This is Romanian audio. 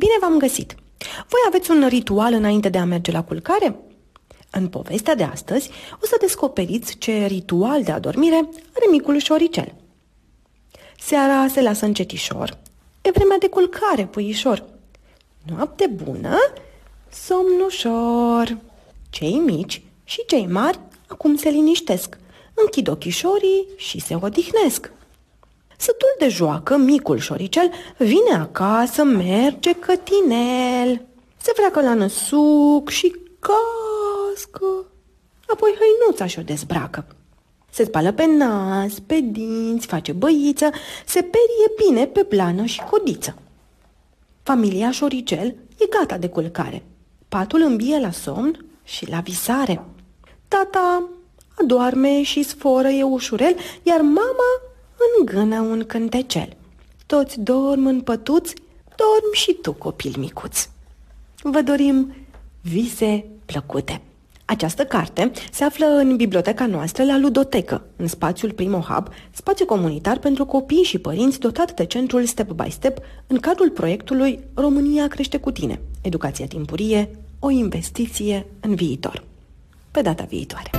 Bine v-am găsit! Voi aveți un ritual înainte de a merge la culcare? În povestea de astăzi o să descoperiți ce ritual de adormire are micul șoricel. Seara se lasă încetișor. E vremea de culcare, puișor. Noapte bună, somn ușor. Cei mici și cei mari acum se liniștesc, închid ochișorii și se odihnesc. Sătul de joacă, micul șoricel vine acasă, merge cătinel. Se freacă la năsuc și cască. Apoi hăinuța și-o dezbracă. Se spală pe nas, pe dinți, face băiță, se perie bine pe plană și codiță. Familia șoricel e gata de culcare. Patul îmbie la somn și la visare. Tata adorme și sforă e ușurel, iar mama îngână un cântecel. Toți dorm în pătuți, dormi și tu, copil micuț. Vă dorim vise plăcute. Această carte se află în biblioteca noastră la Ludotecă, în spațiul Primo Hub, spațiu comunitar pentru copii și părinți dotat de centrul Step by Step în cadrul proiectului România crește cu tine. Educația timpurie, o investiție în viitor. Pe data viitoare!